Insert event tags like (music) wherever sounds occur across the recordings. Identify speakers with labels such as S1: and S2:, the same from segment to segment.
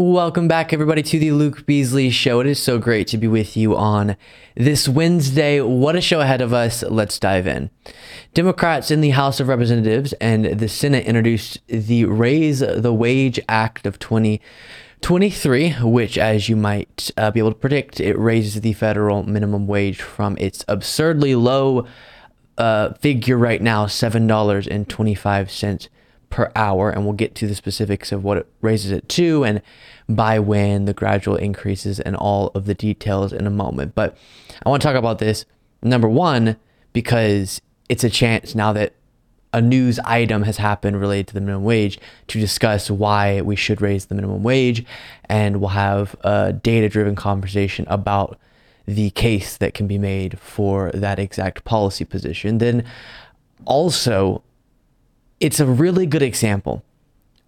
S1: Welcome back, everybody, to the Luke Beasley Show. It is so great to be with you on this Wednesday. What a show ahead of us. Let's dive in. Democrats in the House of Representatives and the Senate introduced the Raise the Wage Act of 2023, which, as you might uh, be able to predict, it raises the federal minimum wage from its absurdly low uh, figure right now, $7.25 per hour, and we'll get to the specifics of what it raises it to and by when, the gradual increases, and all of the details in a moment. But I want to talk about this number one because it's a chance now that a news item has happened related to the minimum wage to discuss why we should raise the minimum wage, and we'll have a data-driven conversation about the case that can be made for that exact policy position. Then also it's a really good example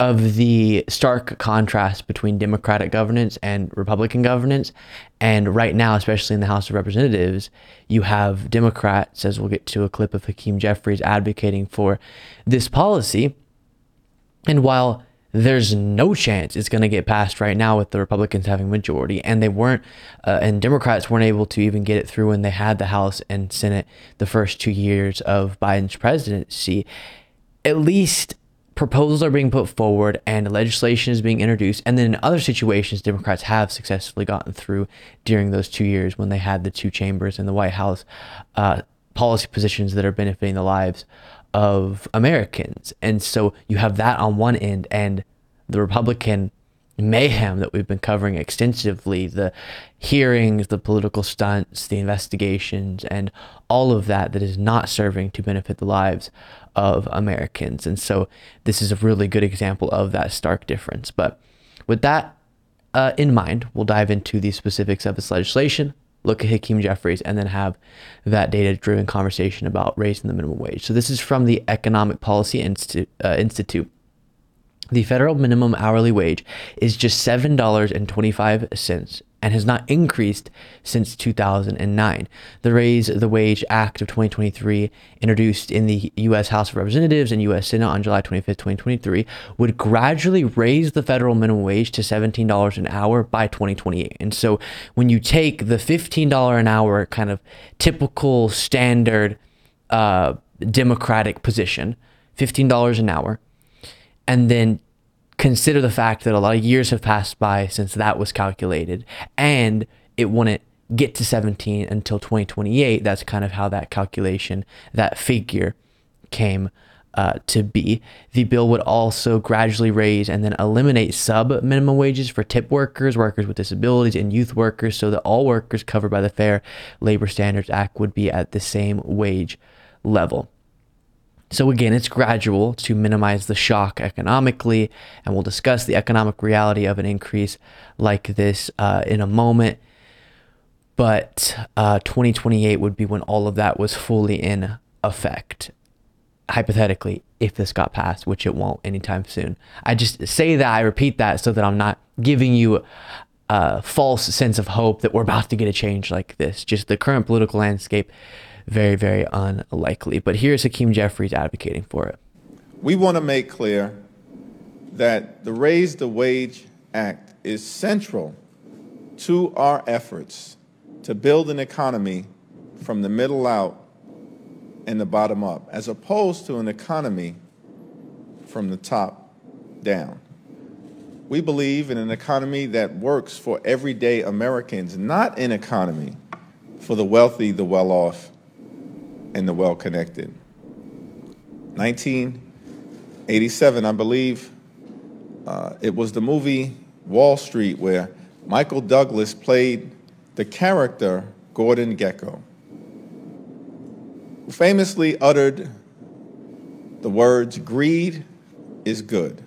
S1: of the stark contrast between Democratic governance and Republican governance. And right now, especially in the House of Representatives, you have Democrats, as we'll get to a clip of Hakeem Jeffries advocating for this policy. And while there's no chance it's going to get passed right now with the Republicans having majority, and they weren't, uh, and Democrats weren't able to even get it through when they had the House and Senate the first two years of Biden's presidency at least proposals are being put forward and legislation is being introduced. And then in other situations, Democrats have successfully gotten through during those two years when they had the two chambers and the White House uh, policy positions that are benefiting the lives of Americans. And so you have that on one end, and the Republican mayhem that we've been covering extensively the hearings, the political stunts, the investigations, and all of that that is not serving to benefit the lives of Americans. And so this is a really good example of that stark difference. But with that uh, in mind, we'll dive into the specifics of this legislation, look at Hakeem Jeffries, and then have that data driven conversation about raising the minimum wage. So this is from the Economic Policy Institute. Uh, Institute. The federal minimum hourly wage is just $7.25 and has not increased since 2009. The Raise the Wage Act of 2023, introduced in the U.S. House of Representatives and U.S. Senate on July 25, 2023, would gradually raise the federal minimum wage to $17 an hour by 2028. And so when you take the $15 an hour kind of typical standard uh, Democratic position, $15 an hour, and then consider the fact that a lot of years have passed by since that was calculated and it wouldn't get to 17 until 2028 that's kind of how that calculation that figure came uh, to be. The bill would also gradually raise and then eliminate sub minimum wages for tip workers, workers with disabilities, and youth workers so that all workers covered by the Fair Labor Standards Act would be at the same wage level. So again, it's gradual to minimize the shock economically, and we'll discuss the economic reality of an increase like this uh, in a moment. But uh, 2028 would be when all of that was fully in effect, hypothetically, if this got passed, which it won't anytime soon. I just say that, I repeat that so that I'm not giving you a false sense of hope that we're about to get a change like this. Just the current political landscape very, very unlikely. But here's Hakeem Jeffries advocating for it.
S2: We want to make clear that the Raise the Wage Act is central to our efforts to build an economy from the middle out and the bottom up, as opposed to an economy from the top down. We believe in an economy that works for everyday Americans, not an economy for the wealthy, the well off, and the well connected. 1987, I believe, uh, it was the movie Wall Street where Michael Douglas played the character Gordon Gekko, who famously uttered the words, greed is good.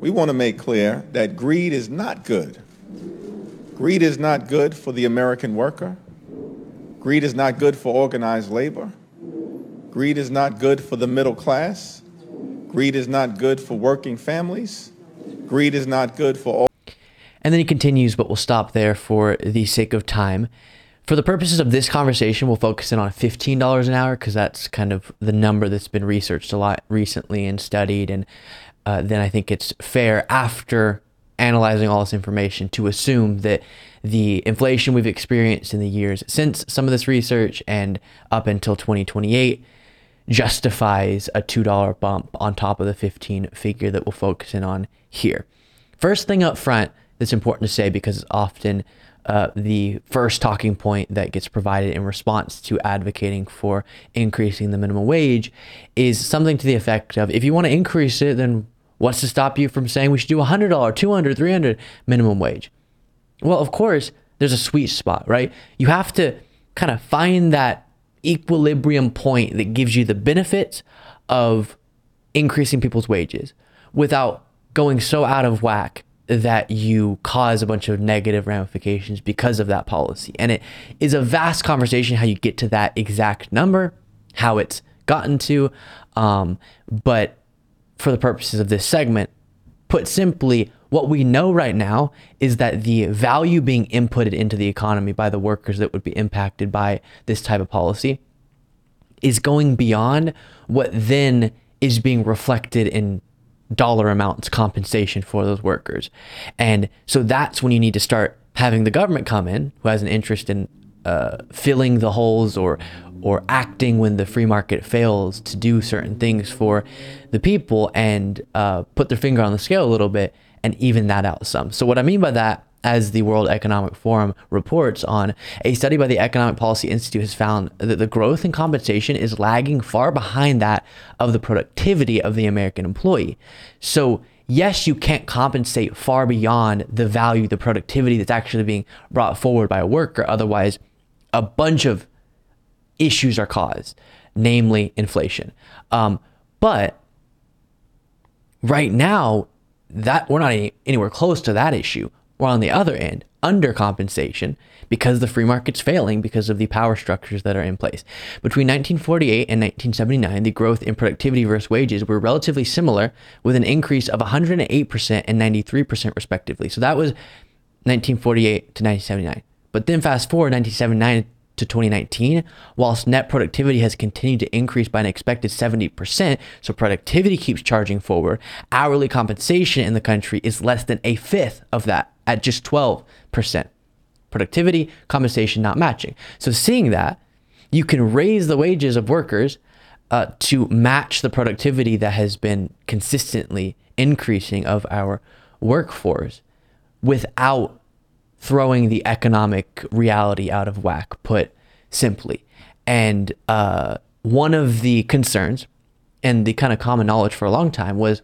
S2: We want to make clear that greed is not good. Greed is not good for the American worker. Greed is not good for organized labor. Greed is not good for the middle class. Greed is not good for working families. Greed is not good for all.
S1: And then he continues, but we'll stop there for the sake of time. For the purposes of this conversation, we'll focus in on $15 an hour because that's kind of the number that's been researched a lot recently and studied. And uh, then I think it's fair after analyzing all this information to assume that the inflation we've experienced in the years since some of this research and up until 2028 justifies a $2 bump on top of the 15 figure that we'll focus in on here. First thing up front that's important to say because it's often uh, the first talking point that gets provided in response to advocating for increasing the minimum wage is something to the effect of if you want to increase it, then what's to stop you from saying we should do $100, $200, $300 minimum wage? Well, of course, there's a sweet spot, right? You have to kind of find that equilibrium point that gives you the benefits of increasing people's wages without going so out of whack that you cause a bunch of negative ramifications because of that policy. And it is a vast conversation how you get to that exact number, how it's gotten to. Um, but for the purposes of this segment, put simply, what we know right now is that the value being inputted into the economy by the workers that would be impacted by this type of policy is going beyond what then is being reflected in dollar amounts compensation for those workers. And so that's when you need to start having the government come in who has an interest in uh, filling the holes or or acting when the free market fails to do certain things for the people and uh, put their finger on the scale a little bit and even that out some. So what I mean by that as the World Economic Forum reports on, a study by the Economic Policy Institute has found that the growth in compensation is lagging far behind that of the productivity of the American employee. So, yes, you can't compensate far beyond the value, the productivity that's actually being brought forward by a worker. Otherwise, a bunch of issues are caused, namely inflation. Um, but right now, that we're not any, anywhere close to that issue. While on the other end, undercompensation because the free market's failing because of the power structures that are in place. Between 1948 and 1979, the growth in productivity versus wages were relatively similar with an increase of 108% and 93% respectively. So that was 1948 to 1979. But then fast forward 1979 to 2019, whilst net productivity has continued to increase by an expected 70%, so productivity keeps charging forward, hourly compensation in the country is less than a fifth of that at just 12%. Productivity, compensation not matching. So seeing that, you can raise the wages of workers uh, to match the productivity that has been consistently increasing of our workforce without throwing the economic reality out of whack, put simply. And uh, one of the concerns and the kind of common knowledge for a long time was,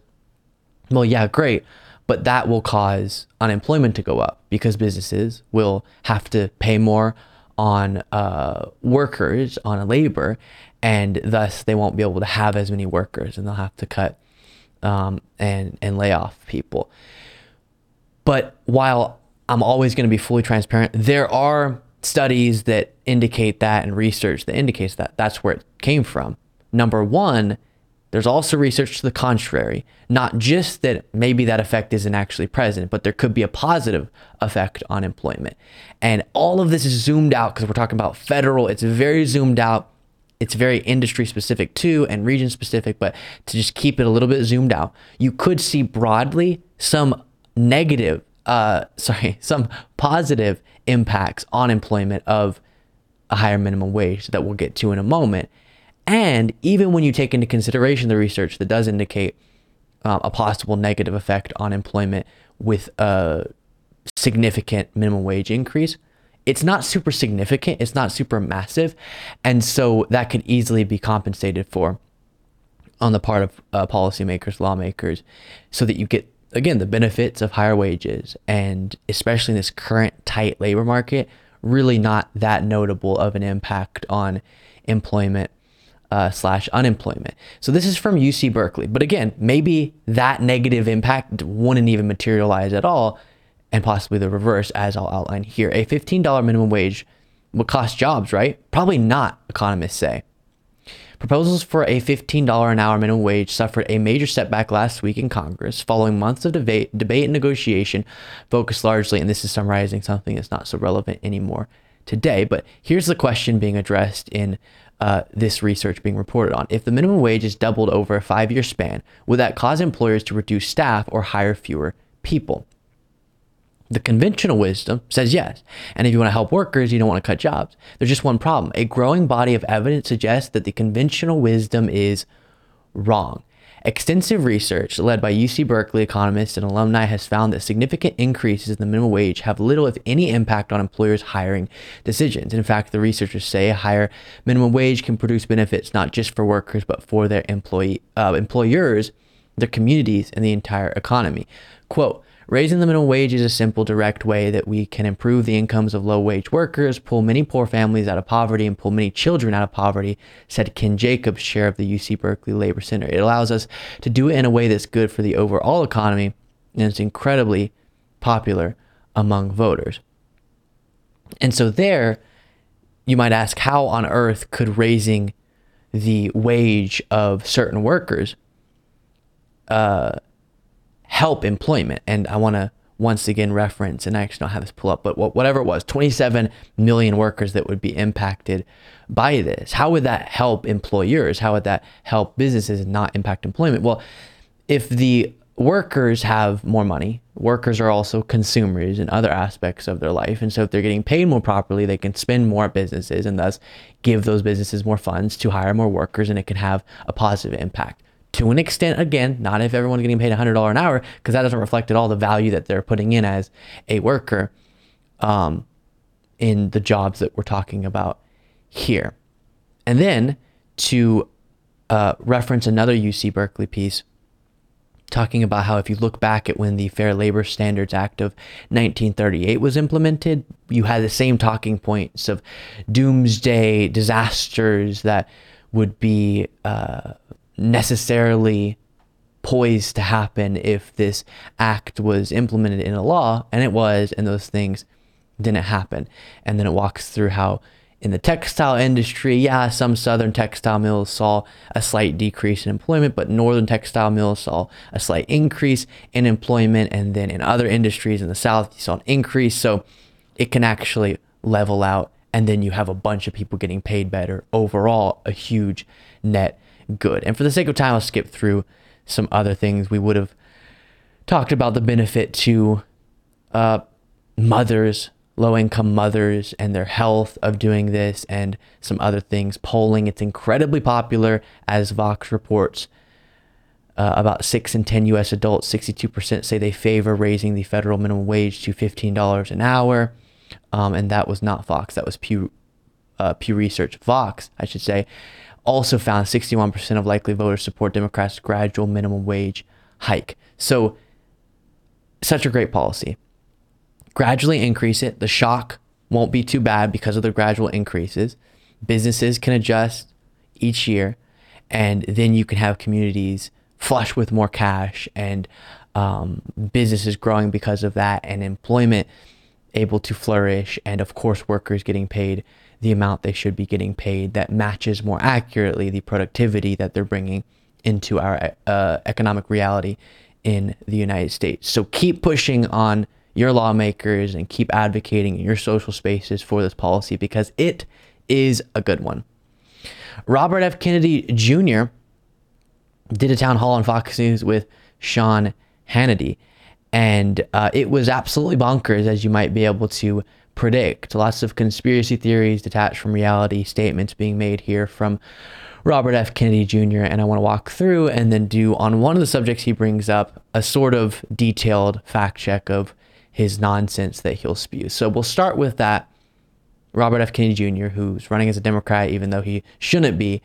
S1: well, yeah, great, but that will cause unemployment to go up because businesses will have to pay more on uh, workers, on labor, and thus they won't be able to have as many workers and they'll have to cut um, and, and lay off people. But while I'm always going to be fully transparent. There are studies that indicate that and research that indicates that that's where it came from. Number one, there's also research to the contrary, not just that maybe that effect isn't actually present, but there could be a positive effect on employment. And all of this is zoomed out because we're talking about federal, it's very zoomed out. It's very industry specific too and region specific, but to just keep it a little bit zoomed out, you could see broadly some negative uh, (laughs) sorry, some positive impacts on employment of a higher minimum wage that we'll get to in a moment. And even when you take into consideration the research that does indicate uh, a possible negative effect on employment with a significant minimum wage increase, it's not super significant, it's not super massive. And so that could easily be compensated for on the part of uh, policymakers, lawmakers, so that you get again, the benefits of higher wages and especially in this current tight labor market, really not that notable of an impact on employment uh, slash unemployment. So this is from UC Berkeley. But again, maybe that negative impact wouldn't even materialize at all and possibly the reverse as I'll outline here. A $15 minimum wage would cost jobs, right? Probably not, economists say. Proposals for a $15 an hour minimum wage suffered a major setback last week in Congress following months of debate, debate and negotiation focused largely, and this is summarizing something that's not so relevant anymore today. But here's the question being addressed in uh, this research being reported on. If the minimum wage is doubled over a five year span, would that cause employers to reduce staff or hire fewer people? The conventional wisdom says yes. And if you want to help workers, you don't want to cut jobs. There's just one problem. A growing body of evidence suggests that the conventional wisdom is wrong. Extensive research led by UC Berkeley economists and alumni has found that significant increases in the minimum wage have little, if any, impact on employers' hiring decisions. In fact, the researchers say a higher minimum wage can produce benefits not just for workers, but for their employee, uh, employers, their communities, and the entire economy. Quote, Raising the minimum wage is a simple, direct way that we can improve the incomes of low wage workers, pull many poor families out of poverty, and pull many children out of poverty, said Ken Jacobs, chair of the UC Berkeley Labor Center. It allows us to do it in a way that's good for the overall economy, and it's incredibly popular among voters. And so, there, you might ask, how on earth could raising the wage of certain workers uh, help employment. And I want to once again reference, and I actually don't have this pull up, but whatever it was, 27 million workers that would be impacted by this. How would that help employers? How would that help businesses and not impact employment? Well, if the workers have more money, workers are also consumers in other aspects of their life. And so if they're getting paid more properly, they can spend more at businesses and thus give those businesses more funds to hire more workers and it can have a positive impact to an extent, again, not if everyone's getting paid $100 an hour, because that doesn't reflect at all the value that they're putting in as a worker um, in the jobs that we're talking about here. And then to uh, reference another UC Berkeley piece talking about how if you look back at when the Fair Labor Standards Act of 1938 was implemented, you had the same talking points of doomsday disasters that would be uh, necessarily poised to happen if this act was implemented in a law, and it was, and those things didn't happen. And then it walks through how in the textile industry, yeah, some southern textile mills saw a slight decrease in employment, but northern textile mills saw a slight increase in employment. And then in other industries in the south, you saw an increase. So it can actually level out. And then you have a bunch of people getting paid better. Overall, a huge net good. And for the sake of time, I'll skip through some other things. We would have talked about the benefit to uh, mothers, low income mothers, and their health of doing this, and some other things. Polling, it's incredibly popular, as Vox reports. Uh, about 6 in 10 US adults, 62% say they favor raising the federal minimum wage to $15 an hour. Um, and that was not Fox, that was Pew, uh, Pew Research. Vox, I should say, also found 61% of likely voters support Democrats' gradual minimum wage hike. So, such a great policy. Gradually increase it. The shock won't be too bad because of the gradual increases. Businesses can adjust each year, and then you can have communities flush with more cash and um, businesses growing because of that, and employment able to flourish, and of course, workers getting paid the amount they should be getting paid that matches more accurately the productivity that they're bringing into our uh, economic reality in the United States. So keep pushing on your lawmakers and keep advocating in your social spaces for this policy because it is a good one. Robert F. Kennedy Jr. did a town hall on Fox News with Sean Hannity, and uh, it was absolutely bonkers, as you might be able to predict. Lots of conspiracy theories detached from reality, statements being made here from Robert F. Kennedy Jr. And I want to walk through and then do on one of the subjects he brings up a sort of detailed fact check of his nonsense that he'll spew. So we'll start with that. Robert F. Kennedy Jr., who's running as a Democrat, even though he shouldn't be,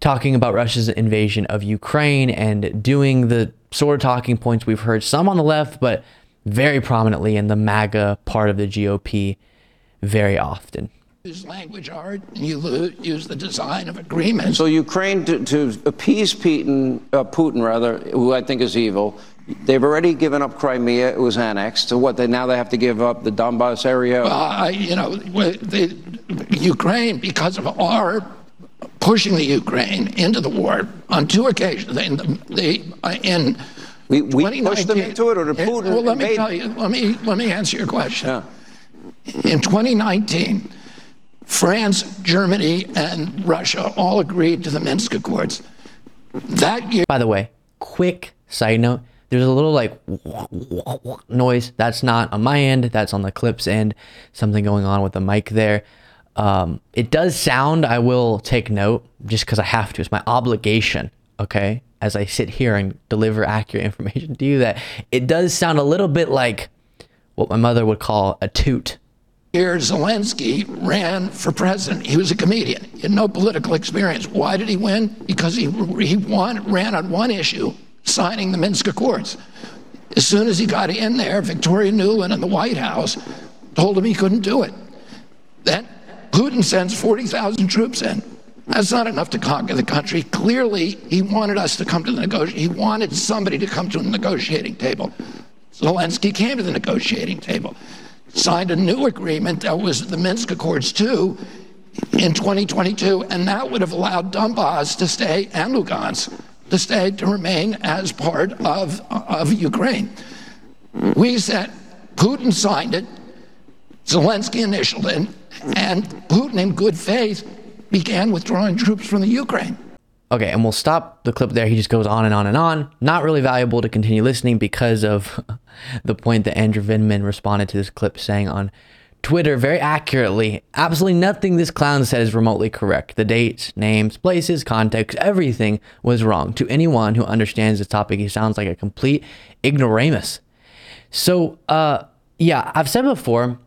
S1: talking about Russia's invasion of Ukraine and doing the sort of talking points we've heard some on the left, but very prominently in the MAGA part of the GOP very often.
S3: Use language art, and you use the design of agreements.
S4: So Ukraine, to, to appease Putin, uh, Putin rather, who I think is evil, they've already given up Crimea. It was annexed. So what? They now they have to give up the Donbass area.
S3: Uh, you know, the, Ukraine because of our pushing the Ukraine into the war on two occasions. In, the, the, in
S4: we, we pushed them into it, or did Putin?
S3: Well, let me tell you. Let me let me answer your question. Yeah. In 2019, France, Germany, and Russia all agreed to the Minsk Accords. That year.
S1: By the way, quick side note: there's a little like noise. That's not on my end. That's on the clip's end. Something going on with the mic there. Um, it does sound. I will take note just because I have to. It's my obligation. Okay, as I sit here and deliver accurate information to you, that it does sound a little bit like what my mother would call a toot.
S3: Here, Zelensky ran for president. He was a comedian. He had no political experience. Why did he win? Because he, he won, ran on one issue, signing the Minsk Accords. As soon as he got in there, Victoria Nuland and the White House told him he couldn't do it. Then Putin sends 40,000 troops in. That's not enough to conquer the country. Clearly, he wanted us to come to the negotiation. He wanted somebody to come to the negotiating table. Zelensky came to the negotiating table signed a new agreement that was the Minsk Accords 2 in 2022, and that would have allowed Donbass to stay and Lugansk to stay to remain as part of, of Ukraine. We said Putin signed it, Zelensky initialed it, and Putin, in good faith, began withdrawing troops from the Ukraine.
S1: Okay, and we'll stop the clip there. He just goes on and on and on. Not really valuable to continue listening because of (laughs) the point that Andrew Vindman responded to this clip saying on Twitter very accurately absolutely nothing this clown said is remotely correct. The dates, names, places, context, everything was wrong. To anyone who understands this topic, he sounds like a complete ignoramus. So, uh, yeah, I've said before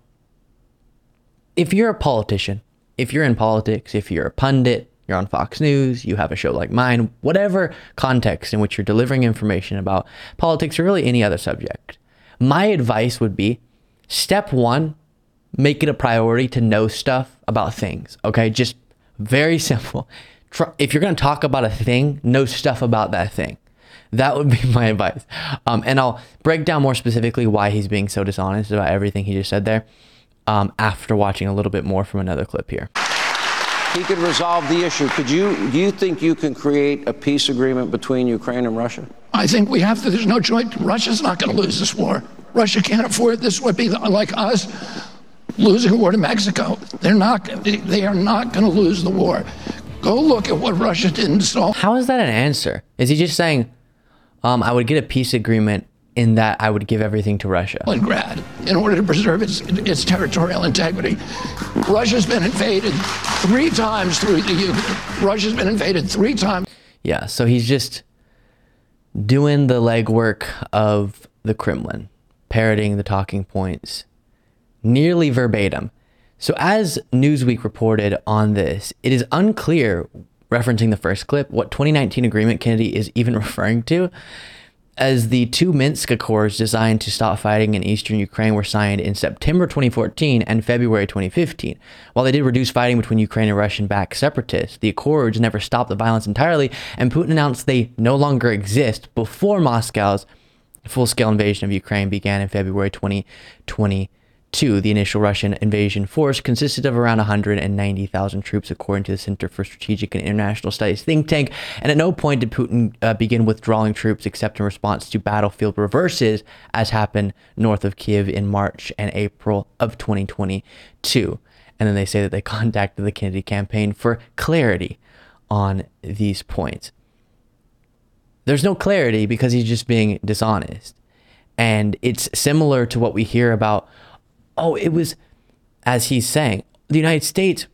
S1: if you're a politician, if you're in politics, if you're a pundit, you're on Fox News, you have a show like mine, whatever context in which you're delivering information about politics or really any other subject. My advice would be step one, make it a priority to know stuff about things. Okay. Just very (laughs) simple. If you're going to talk about a thing, know stuff about that thing. That would be (laughs) my advice. Um, and I'll break down more specifically why he's being so dishonest about everything he just said there um, after watching a little bit more from another clip here
S4: he could resolve the issue. Could you, do you think you can create a peace agreement between Ukraine and Russia?
S3: I think we have to. There's no choice. Russia's not going to lose this war. Russia can't afford this. Would be like us losing a war to Mexico. They're not. They are not going to lose the war. Go look at what Russia did in Stalin.
S1: How is that an answer? Is he just saying, um, "I would get a peace agreement in that I would give everything to Russia.
S3: Stalingrad, in order to preserve its, its territorial integrity. Russia's been invaded three times through the Ukraine. Russia's been invaded three times.
S1: Yeah, so he's just doing the legwork of the Kremlin, parroting the talking points nearly verbatim. So, as Newsweek reported on this, it is unclear, referencing the first clip, what 2019 agreement Kennedy is even (laughs) referring to as the two Minsk Accords designed to stop fighting in eastern Ukraine were signed in September 2014 and February 2015. While they did reduce fighting between Ukraine and Russian backed separatists, the accords never stopped the violence entirely, and Putin announced they no longer exist before Moscow's full scale invasion of Ukraine began in February 2020. The initial Russian invasion force consisted of around 190,000 troops, according to the Center for Strategic and International Studies think tank. And at no point did Putin uh, begin withdrawing troops except in response to battlefield reverses, as happened north of Kiev in March and April of 2022. And then they say that they (laughs) contacted the Kennedy campaign for clarity on these points. There's no clarity because he's just being dishonest. And it's similar to what we hear about oh, it was, as he's saying, the United States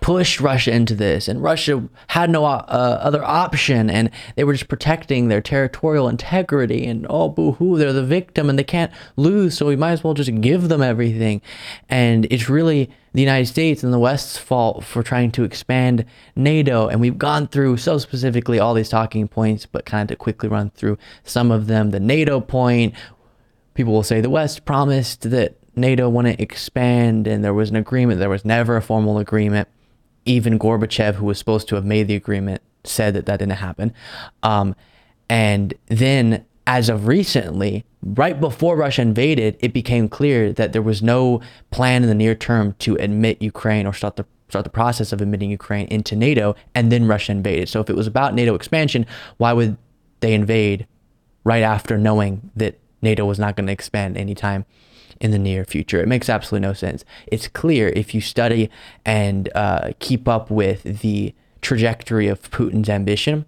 S1: pushed Russia into this, and Russia had no uh, other option, and they were just protecting their territorial integrity. And oh, boo hoo, they're the victim, and they can't lose, so we might as well just give them everything. And it's really the United States and the West's fault for trying to expand NATO. And we've gone through so specifically all these talking points, but kind of to quickly run through some of them. The NATO point, people will say the West promised that NATO wouldn't expand and there was an agreement. There was never a formal agreement. Even Gorbachev, who was supposed to have made the agreement, said that that didn't happen. Um, and then, as of recently, right before Russia invaded, it became clear that there was no plan in the near term to admit Ukraine or start the start the process of admitting Ukraine into NATO, and then Russia invaded. So if it was about NATO expansion, why would they invade right after knowing that NATO was not going to expand anytime in the near future. It makes absolutely no sense. It's clear if you study and uh, keep up with the trajectory of Putin's ambition,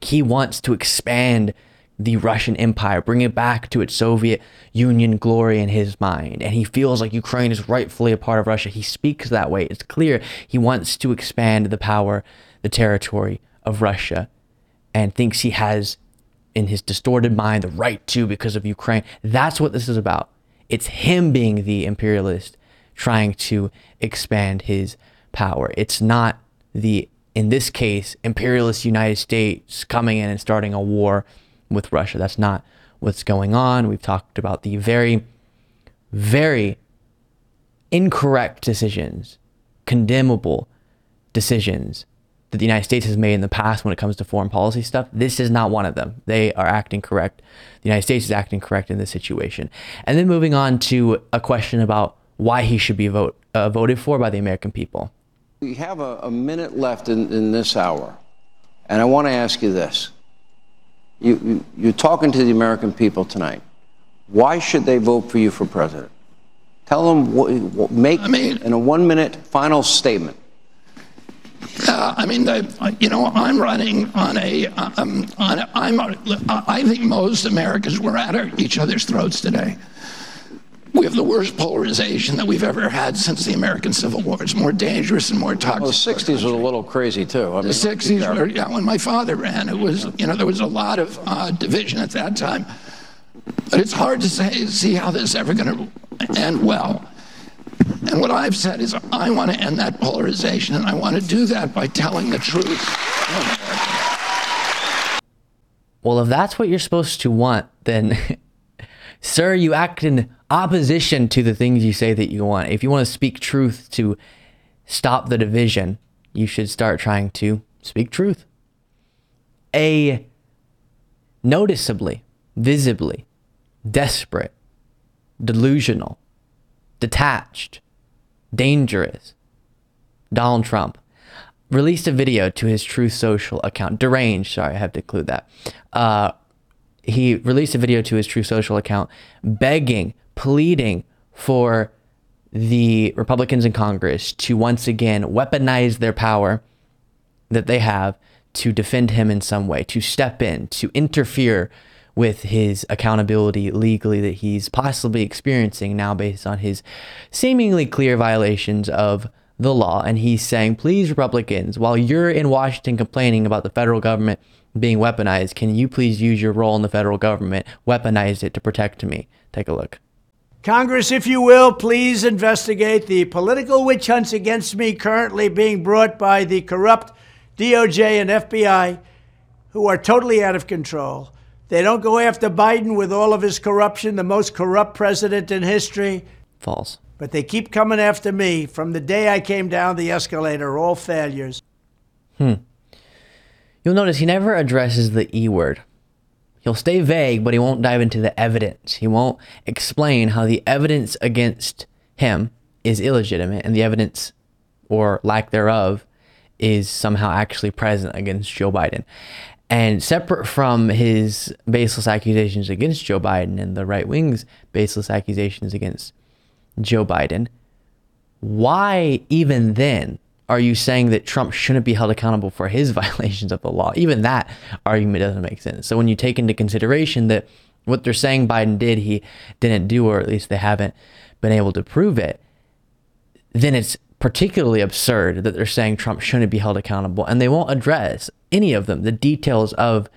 S1: he wants to expand the Russian Empire, bring it back to its Soviet Union glory in his mind. And he feels like Ukraine is rightfully a part of Russia. He speaks that way. It's clear he wants to expand the power, the territory of Russia, and thinks he has, in his distorted mind, the right to because of Ukraine. That's what this is about. It's him being the imperialist trying to expand his power. It's not the, in this case, imperialist United States coming in and starting a war with Russia. That's not what's going on. We've talked about the very, very incorrect decisions, condemnable decisions that the United States has made in the past when it comes to foreign policy stuff. This is not one of them. They are acting correct. The United States is acting correct in this situation. And then moving on to a question about why he should be vote, uh, voted for by the American people.
S4: We have a, a minute left in, in this hour, and I want to ask you this you, you, are talking to the American people tonight. Why should they vote for you for president? Tell them, what, what, make I mean, in a one minute final statement.
S3: Uh, I mean, the, you know, I'm running on a, um, on a I'm, I think most Americans were at each other's throats today. We have the worst polarization that we've ever had since the American Civil War. It's more dangerous and more toxic.
S4: Well, the 60s was a little crazy, too.
S3: I mean, the 60s were, yeah, when my father ran, it was, you know, there was a lot of uh, division at that time. But it's hard to say, see how this is ever going to end well. And what I've said is I want to end that polarization, and I want to do that by telling the truth.
S1: Well, if that's what you're supposed to want, then, (laughs) sir, you act in opposition to the things you say that you want. If you want to speak truth to stop the division, you should start trying to speak truth. A noticeably, visibly desperate, delusional, detached, dangerous Donald Trump released a video to his Truth Social account. Deranged, sorry, I have to include that. Uh, he released a video to his True Social account begging pleading for the Republicans in Congress to once again weaponize their power that they have to defend him in some way, to step in, to interfere with his accountability legally that he's possibly experiencing now based on his seemingly clear violations of the law. And he's saying, please, Republicans, while you're in Washington complaining about the federal government being weaponized, can you please use your role in the federal government, weaponize it to protect me? Take a look.
S5: Congress, if you will, please investigate the political witch hunts against me currently being brought by the corrupt DOJ and FBI, who are totally out of control. They don't go after Biden with all of his corruption, the most corrupt president in history.
S1: False.
S5: But they keep coming after me from the day I came down the escalator, all failures.
S1: Hmm. You'll notice he never addresses the E word. He'll stay vague, but he won't dive into the evidence. He won't explain how the evidence against him is illegitimate and the evidence or lack thereof is somehow actually present against Joe Biden. And separate from his baseless accusations against Joe Biden and the right wing's baseless accusations against Joe Biden, why even then are you saying that Trump shouldn't be held accountable for his (laughs) violations of the law? Even that argument doesn't make sense. So when you take into consideration that what they're saying Biden did, he didn't do, or at least they haven't been able to prove it, then it's particularly absurd that they're saying Trump shouldn't be held accountable. And they won't address any of them, the details of,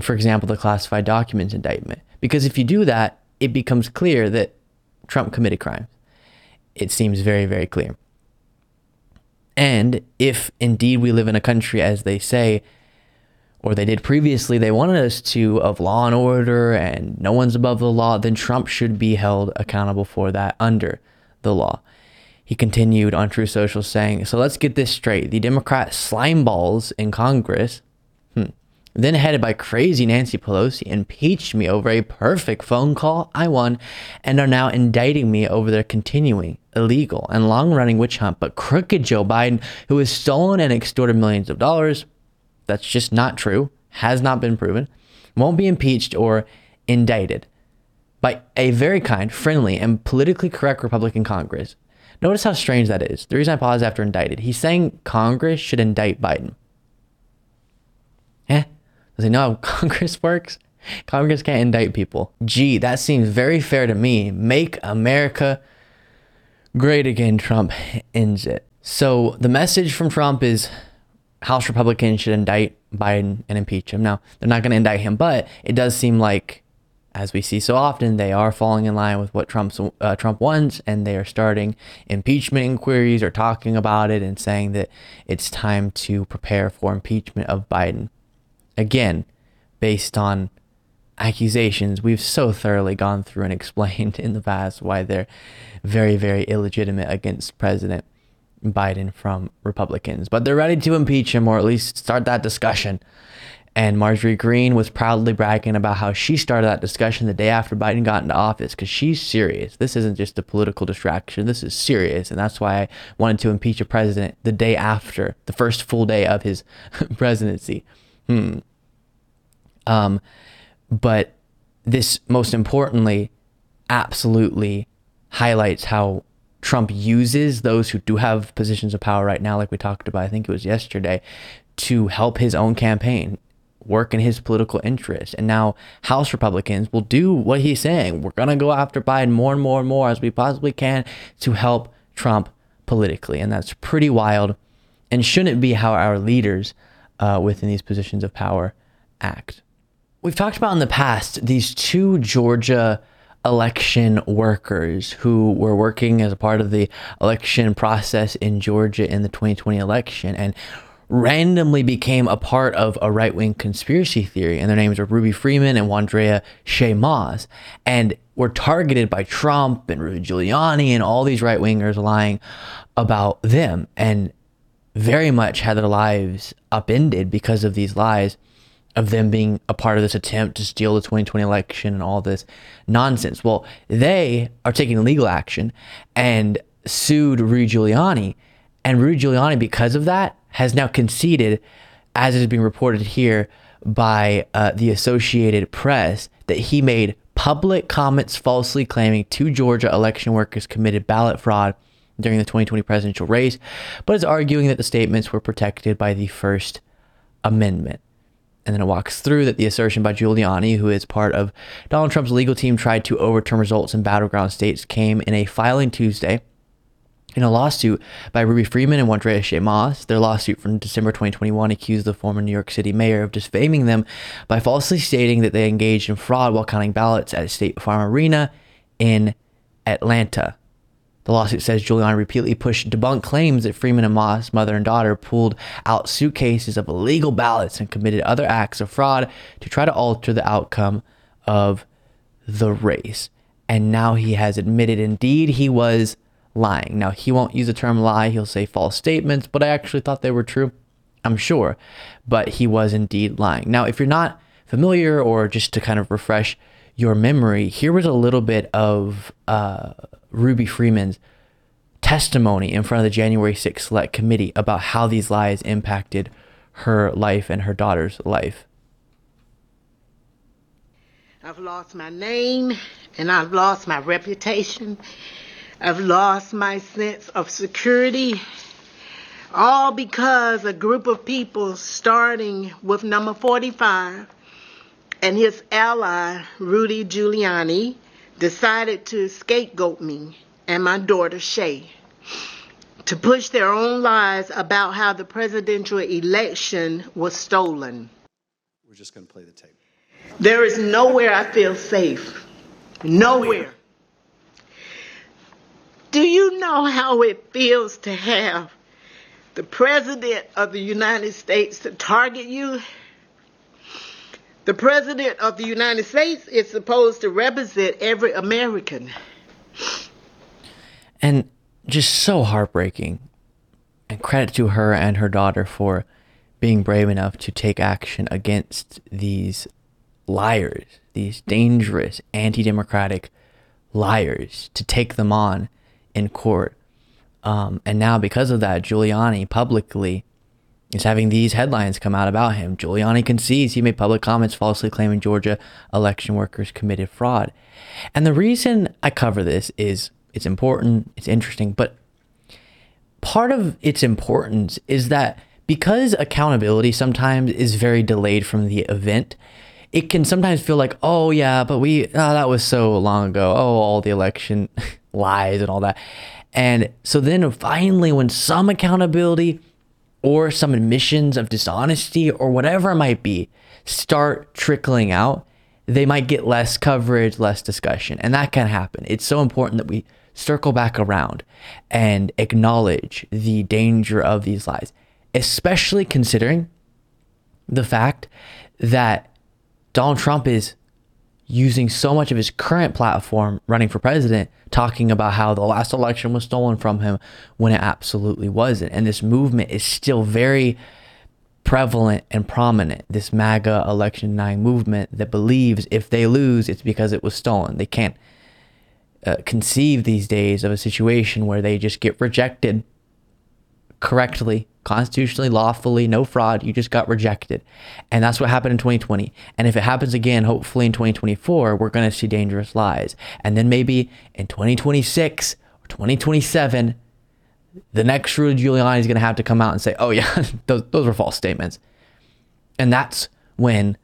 S1: for example, the classified documents indictment. Because if you do that, it becomes clear that Trump committed crimes. It seems very, very clear. And if indeed we live in a country, as they say, or they did previously, they wanted us to of law and order and no one's above the law, then Trump should be held accountable for that under the law. He continued on True Social saying, So let's get this straight. The Democrat slime balls in Congress hmm, then headed by crazy Nancy Pelosi, impeached me over a perfect phone call I won and are now indicting me over their continuing illegal and long running witch hunt. But crooked Joe Biden, who has stolen and extorted millions of dollars, that's just not true, has not been proven, won't be impeached or indicted by a very kind, friendly, and politically correct Republican Congress. Notice how strange that is. The reason I pause after indicted, he's saying Congress should indict Biden. Eh? Does he know how (laughs) Congress works? Congress can't indict people. Gee, that seems very fair to me. Make America great again, Trump (laughs) ends it. So the message from Trump is House Republicans should indict Biden and impeach him. Now, they're not going to indict him, but it does seem like, as we see so often, they are falling in line with what Trump's, uh, Trump wants, and they are starting impeachment inquiries or talking about it and saying that it's time to prepare for impeachment of Biden. Again, based on accusations we've so thoroughly gone through and (laughs) explained in the past why they're very, very illegitimate against President Biden from Republicans. But they're ready to impeach him or at least start that discussion. And Marjorie Greene was proudly bragging about how she started that discussion the day after Biden got into office because she's serious. This isn't just a political distraction. This is serious. And that's why I wanted to impeach a president the day after, the first full day of his (laughs) presidency. Hmm. Um, but this, most importantly, absolutely highlights how Trump uses those who do have positions of power right now, like we talked about, I think it was yesterday, to help his own campaign work in his political interest. And now House Republicans will do what he's saying. We're going to go after Biden more and more and more as we possibly can to help Trump politically. And that's pretty wild and shouldn't be how our leaders uh, within these positions of power act. We've talked about in the past these two Georgia election workers who were working as a part of the election process in Georgia in the 2020 election and randomly became a part of a right wing conspiracy theory. And their names were Ruby Freeman and Wandrea Shaye Moss. And were targeted by Trump and Rudy Giuliani and all these right wingers lying about them and very much had their lives upended because of these lies of them being a part of this attempt to steal the 2020 election and all this nonsense. Well, they are taking legal action and sued Rudy Giuliani. And Rudy Giuliani, because of that, has now conceded, as is being reported here by uh, the Associated Press, that he made public comments falsely claiming two Georgia election workers committed ballot fraud during the 2020 presidential race, but is arguing that the statements were protected by the First Amendment. And then it walks through that the assertion by Giuliani, who is part of Donald Trump's legal team, tried to overturn results in battleground states, came in a filing Tuesday in a lawsuit by Ruby Freeman and Wandrea Shaye Moss. Their lawsuit from December 2021 accused the former New York City mayor of defaming them by falsely stating that they engaged in fraud while counting ballots at State Farm Arena in Atlanta. The lawsuit says Giuliani repeatedly pushed debunked claims that Freeman and Moss, mother and daughter, pulled out suitcases of illegal ballots and committed other acts of fraud to try to alter the outcome of the race. And now he has admitted indeed he was lying. Now, he won't use the term lie, he'll say false statements, but I actually thought they were true. I'm sure. But he was indeed lying. Now, if you're not familiar or just to kind of refresh your memory, here was a little bit of. Uh, Ruby Freeman's testimony in front of the January 6th Select Committee about how these lies impacted her life and her daughter's life.
S6: I've lost my name and I've lost my reputation. I've lost my sense of security. All because a group of people, starting with number 45 and his ally, Rudy Giuliani, decided to scapegoat me and my daughter Shaye to push their own lies about how the presidential election was stolen.
S7: We're just going to play the tape.
S6: There is nowhere I feel safe. Nowhere. Do you know how it feels to have the President of the United States to target you the President of the United States is supposed to represent every American.
S1: And just so heartbreaking. And credit to her and her daughter for being brave enough to take action against these liars, these dangerous anti democratic liars, to take them on in court. Um, and now, because of that, Giuliani publicly is having these headlines come out about him. Giuliani concedes he made public comments falsely claiming Georgia election workers committed fraud. And the reason I cover this is it's important, it's interesting, but part of its importance is that because accountability sometimes is very delayed from the event, it can sometimes feel like, oh yeah, but we oh, that was so long ago. Oh, all the election (laughs) lies and all that. And so then finally, when some accountability or some admissions of dishonesty or whatever it might be start trickling out, they might get less coverage, less discussion. And that can happen. It's so important that we circle back around and acknowledge the danger of these lies, especially considering the fact that Donald Trump is using so much of his current platform running for president talking about how the last election was stolen from him when it absolutely wasn't. And this movement is still very prevalent and prominent. This MAGA election denying movement that believes if they lose, it's because it was stolen. They can't uh, conceive these days of a situation where they just get rejected correctly, constitutionally, lawfully, no fraud. You just got rejected. And that's what happened in 2020. And if it happens again, hopefully in 2024, we're going to see dangerous lies. And then maybe in 2026 or 2027, the next Rudy Giuliani is going to have to come out and say, oh, yeah, (laughs) those, those were false statements. And that's when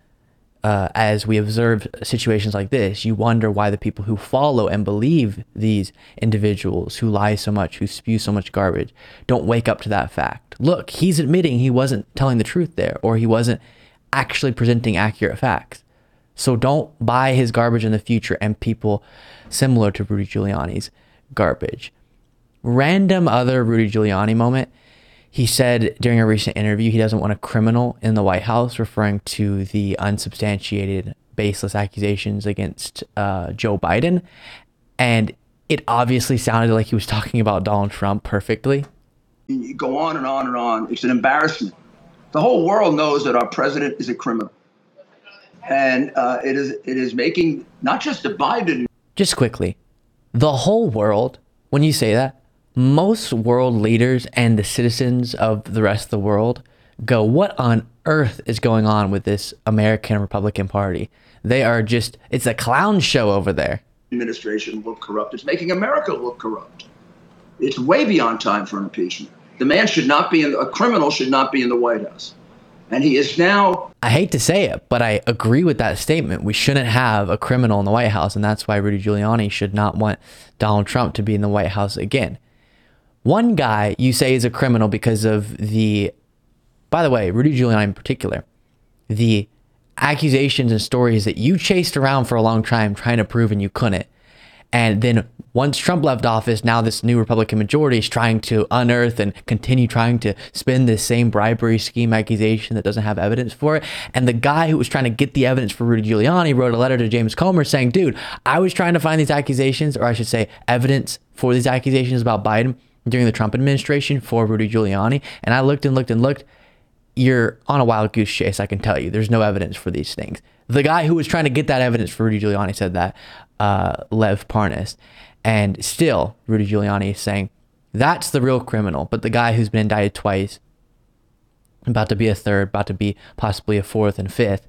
S1: uh, as we observe situations like this, you wonder why the people who follow and believe these individuals who lie so much, who spew so much garbage, don't wake up to that fact. Look, he's admitting he wasn't telling the truth there, or he wasn't actually presenting accurate facts. So don't buy his garbage in the future and people similar to Rudy Giuliani's garbage. Random other Rudy Giuliani moment he said during a recent interview he doesn't want a criminal in the White House, referring to the unsubstantiated, baseless accusations against uh, Joe Biden. And it obviously sounded like he was talking about Donald Trump perfectly.
S8: You go on and on and on. It's an embarrassment. The whole world knows that our president is a criminal. And uh, it is it is making not just the Biden.
S1: Just quickly, the whole world, when you say that, most world leaders and the citizens of the rest of the world go, What on earth is going on with this American Republican Party? They are just, it's a clown show over there.
S8: Administration look corrupt. It's making America look corrupt. It's way beyond time for an impeachment. The man should not be in, a criminal should not be in the White House. And he is now.
S1: I hate to say it, but I agree with that statement. We shouldn't have a criminal in the White House, and that's why Rudy Giuliani should not want Donald Trump to be in the White House again. One guy you say is a criminal because of the, by the way, Rudy Giuliani in particular, the accusations and stories that you chased around for a long time trying to prove and you couldn't. And then once Trump left office, now this new Republican majority is trying to unearth and continue trying to spin this same bribery scheme accusation that doesn't have evidence for it. And the guy who was trying to get the evidence for Rudy Giuliani wrote a letter to James Comer saying, dude, I was trying to find these accusations, or I should say, evidence for these accusations about Biden during the Trump administration for Rudy Giuliani. And I looked and looked and looked. You're on a wild goose chase, I can tell you. There's no evidence for these things. The guy who was trying to get that evidence for Rudy Giuliani said that, uh, Lev Parnas. And still, Rudy Giuliani is saying that's the real criminal. But the guy who's been indicted twice, about to be a third, about to be possibly a fourth and fifth,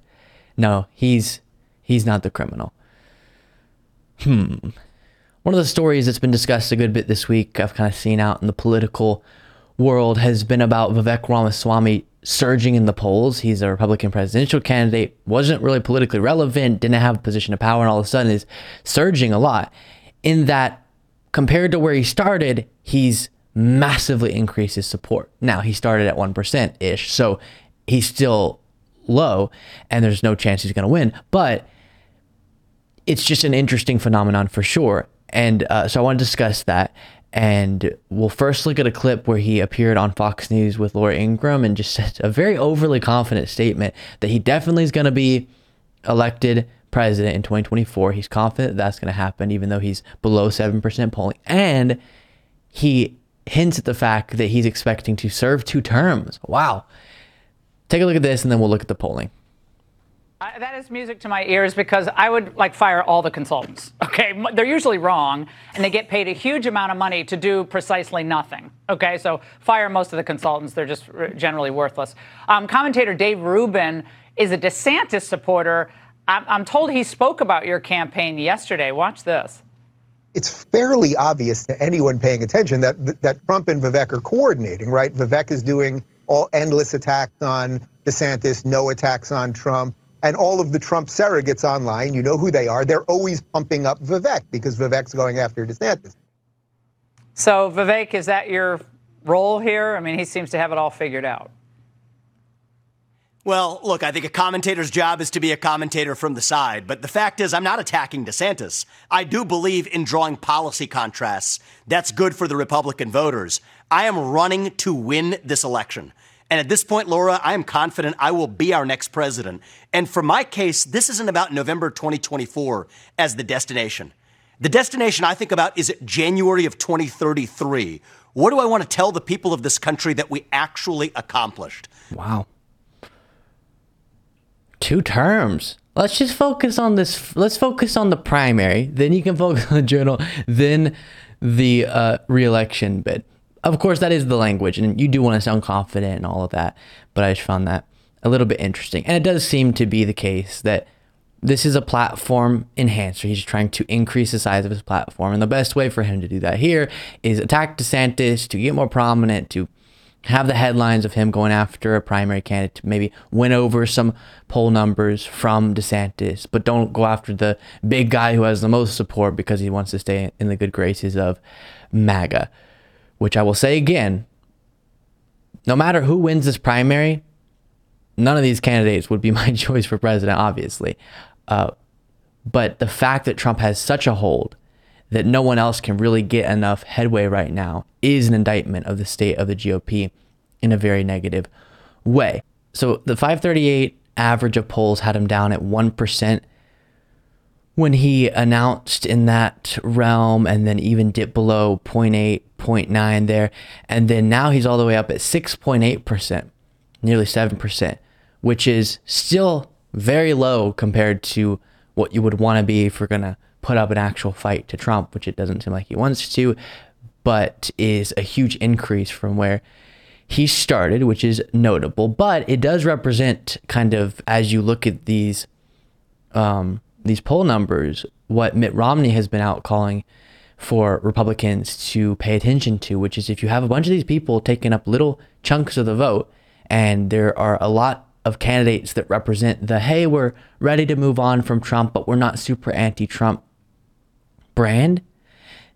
S1: no, he's he's not the criminal. Hmm. One of the stories that's been discussed a good bit this week, I've kind of seen out in the political world, has been about Vivek Ramaswamy surging in the polls. He's a Republican presidential candidate, wasn't really politically relevant, didn't have a position of power, and all of a sudden is surging a lot. In that, compared to where he started, he's massively increased his support. Now, he started at 1% ish, so he's still low, and there's no chance he's going to win. But it's just an interesting phenomenon for sure. And uh, so I want to discuss that. And we'll first look at a clip where he appeared on Fox News with Laura Ingraham and just said a very overly confident statement that he definitely is going to be elected president in 2024. He's confident that's going to happen, even though he's below 7% polling. And he hints at the fact that he's expecting to serve two terms. Wow. Take a look at this and then we'll look at the polling.
S9: I, that is music to my ears because I would like fire all the consultants. Okay, they're usually wrong, and they get paid a huge amount of money to do precisely nothing. Okay, so fire most of the consultants; they're just generally worthless. Um, commentator Dave Rubin is a DeSantis supporter. I'm, I'm told he spoke about your campaign yesterday. Watch this.
S10: It's fairly obvious to anyone paying attention that that Trump and Vivek are coordinating, right? Vivek is doing all endless attacks on DeSantis, no attacks on Trump and all of the Trump surrogates online, you know who they are. They're always pumping up Vivek because Vivek's going after DeSantis.
S9: So, Vivek, is that your role here? I mean, he seems to have it all figured out.
S11: Well, look, I think a commentator's job is to be a commentator from the side. But the fact is, I'm not attacking DeSantis. I do believe in drawing policy contrasts. That's good for the Republican voters. I am running to win this election. And at this point, Laura, I am confident I will be our next president. And for my case, this isn't about November 2024 as the destination. The destination I think about is January of 2033. What do I want to tell the people of this country that we actually accomplished?
S1: Wow. Two terms. Let's just focus on this. Let's focus on the primary. Then you can focus on the journal. Then the uh, reelection bid. Of course, that is the language, and you do want to sound confident and all of that. But I just found that a little bit interesting. And it does seem to be the case that this is a platform enhancer. He's trying to increase the size of his platform. And the best way for him to do that here is attack DeSantis to get more prominent, to have the headlines of him going after a primary candidate to maybe win over some poll numbers from DeSantis, but don't go after the big guy who has the most support because he wants to stay in the good graces of MAGA. Which I will say again no matter who wins this primary, none of these candidates would be (laughs) my choice for president, obviously. Uh, but the fact that Trump has such a hold that no one else can really get enough headway right now is an indictment of the state of the GOP in a very negative way. So the 538 average of polls had him down at 1% when he announced in that realm and then even dipped below 0.8, 0.9 there. And then now he's all the way up at 6.8%, nearly 7%, which is still very low compared to what you would want to be if we're going to put up an actual fight to Trump, which it doesn't seem like he wants to, but is a huge increase from where he started, which is notable. But it does represent kind of as you look at these um, these poll numbers, what Mitt Romney has been out calling for Republicans to pay attention to, which is if you have a bunch of these people taking up little chunks of the vote, and there are a lot of candidates that represent the hey, we're ready to move on from Trump, but we're not super anti Trump brand,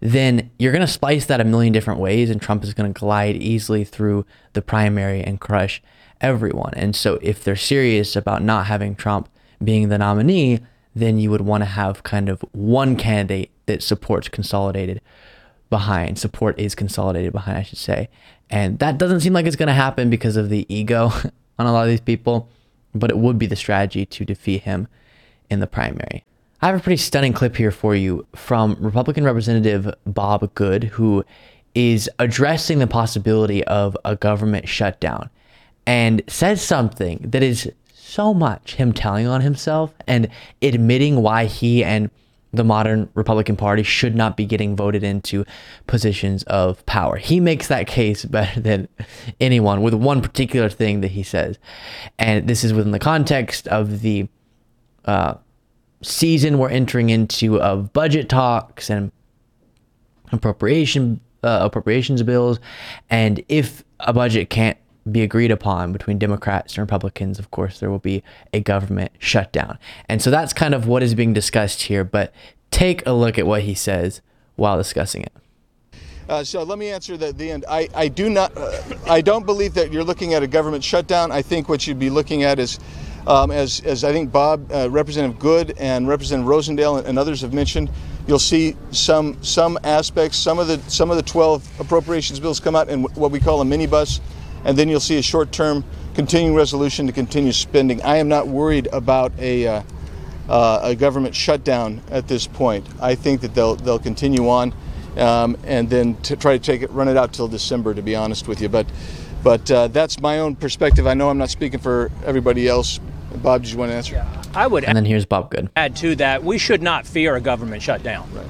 S1: then you're going to splice that a million different ways, and Trump is going to glide easily through the primary and crush everyone. And so, if they're serious about not having Trump being the nominee, then you would want to have kind of one candidate that supports consolidated behind. Support is consolidated behind, I should say. And that doesn't seem like it's going to happen because of the ego (laughs) on a lot of these people, but it would be the strategy to defeat him in the primary. I have a pretty stunning clip here for you from Republican Representative Bob Good, who is addressing the possibility of a government shutdown and says something that is so much him telling on himself and admitting why he and the modern Republican Party should not be getting voted into positions of power. He makes that case (laughs) better than anyone with one particular thing that he says. And this is within the context of the uh, season we're entering into of budget talks and appropriation uh, appropriations bills and if a budget can't be agreed upon between Democrats and Republicans, of course, there will be a government shutdown. And so that's kind of what is being discussed here. But take a look at what he says while discussing it.
S12: Uh, so let me answer the, the end. I, I do not, uh, I don't believe that you're looking at a government shutdown. I think what you'd be looking at is um, as, as I think Bob, uh, Representative Good, and Representative Rosendale and, and, others have mentioned, you'll see some some aspects, some of the some of the 12 appropriations bills come out in what we call a minibus, and then you'll see a short-term continuing resolution to continue spending. I am not worried about a uh, uh, a government shutdown at this point. I think that they'll they'll continue on, um, and then to try to take it run it out till December. To be honest with you, but. But uh, that's my own perspective. I know I'm not speaking for everybody else, Bob, did you want to answer?
S13: I would.
S1: And then here's Bob Good.
S13: Add to that, we should not fear a government shutdown. Right.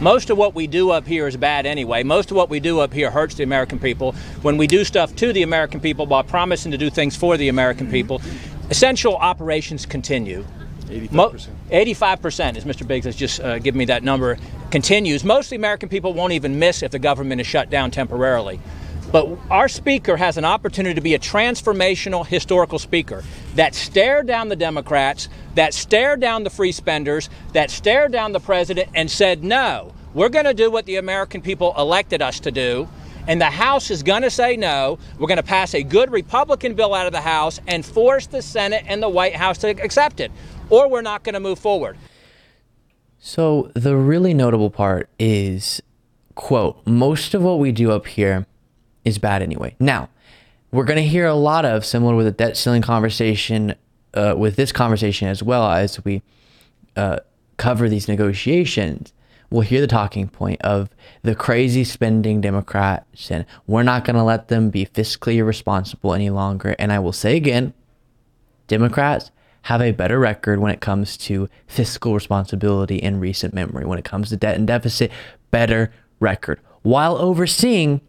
S13: Most of what we do up here is bad anyway. Most of what we do up here hurts the American people. When we do stuff to the American people while promising to do things for the American mm-hmm. people, essential operations continue.
S12: 85%.
S13: 85%, as Mr. Biggs has just uh, given me that number, continues. Most of the American people won't even miss if the government is shut down temporarily. But our speaker has an opportunity to be a transformational historical speaker that stared down the Democrats, that stared down the free spenders, that stared down the president and said, no, we're going to do what the American people elected us to do. And the House is going to say no. We're going to pass a good Republican bill out of the House and force the Senate and the White House to accept it. Or we're not going to move forward.
S1: So the really notable part is, quote, most of what we do up here is bad anyway. Now, we're going to hear a lot of similar with the debt ceiling conversation, uh, with this conversation as well as we uh, cover these negotiations. We'll hear the talking point of the crazy spending Democrats, and we're not going to let them be fiscally irresponsible any longer. And I will say again, Democrats have a better record when it comes to fiscal responsibility in recent memory. When it comes to debt and deficit, better record. While overseeing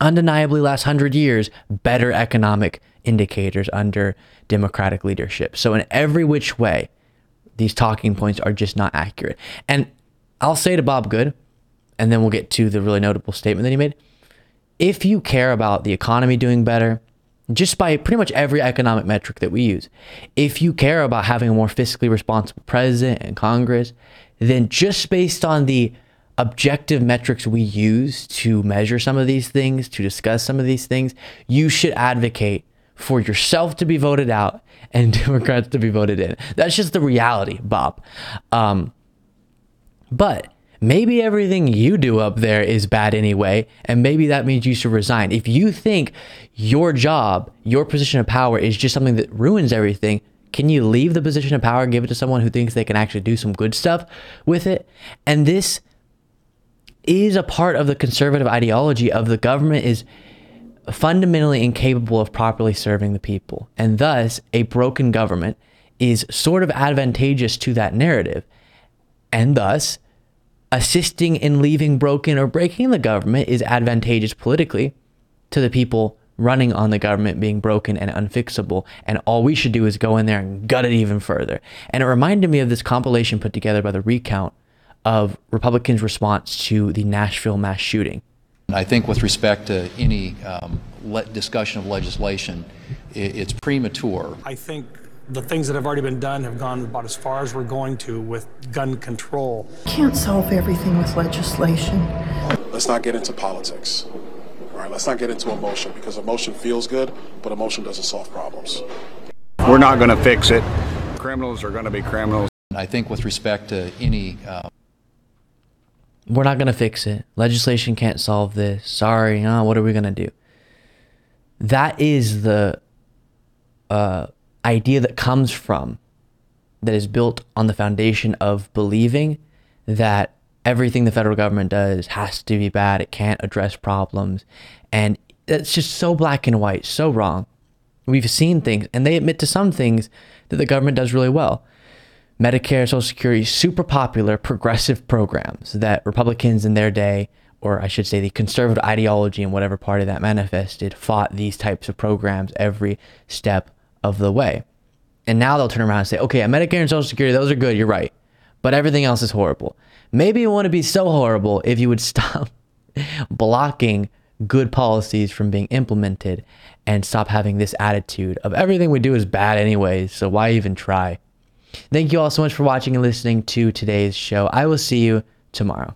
S1: undeniably last hundred years better economic indicators under Democratic leadership. So in every which way, these talking points are just not accurate. And I'll say to Bob Good, and then we'll get to the really notable statement that he made. If you care about the economy doing better, just by pretty much every economic metric that we use, if you care about having a more fiscally responsible president and Congress, then just based on the objective metrics we use to measure some of these things, to discuss some of these things, you should advocate for yourself to be voted out and (laughs) Democrats to be voted in. That's just the reality, Bob. Um, but maybe everything you do up there is bad anyway, and maybe that means you should resign. If you think your job, your position of power is just something that ruins everything, can you leave the position of power and give it to someone who thinks they can actually do some good stuff with it? And this is a part of the conservative ideology of the government is fundamentally incapable of properly serving the people. And thus, a broken government is sort of advantageous to that narrative. And thus, assisting in leaving broken or breaking the government is advantageous politically to the people running on the government being broken and unfixable. And all we should do is go in there and gut it even further. And it reminded me of this compilation put together by the Recount of Republicans' response to the Nashville mass shooting.
S14: I think with respect to any um, discussion of legislation, it's premature.
S15: I think the things that have already been done have gone about as far as we're going to with gun control.
S16: Can't solve everything with legislation.
S17: Let's not get into politics. All right, let's not get into emotion because emotion feels good, but emotion doesn't solve problems.
S18: We're not going to fix it. Criminals are going to be criminals.
S14: I think with respect to any uh,
S1: we're not going to fix it. Legislation can't solve this. Sorry, huh? what are we going to do? That is the uh, idea that comes from, that is built on the foundation of believing that everything the federal government does has to be bad. It can't address problems. And it's just so black and white, so wrong. We've seen things, and they admit to some things that the government does really well. Medicare, Social Security, super popular progressive programs that Republicans in their day, or I should say the conservative ideology in whatever party that manifested, fought these types of programs every step of the way. And now they'll turn around and say, okay, Medicare and Social Security, those are good, you're right. But everything else is horrible. Maybe it wouldn't be so horrible if you would (laughs) stop blocking good policies from being implemented and stop having this attitude of everything we do is bad anyways, so why even try? Thank you all so much for watching and listening to today's show. I will see you tomorrow.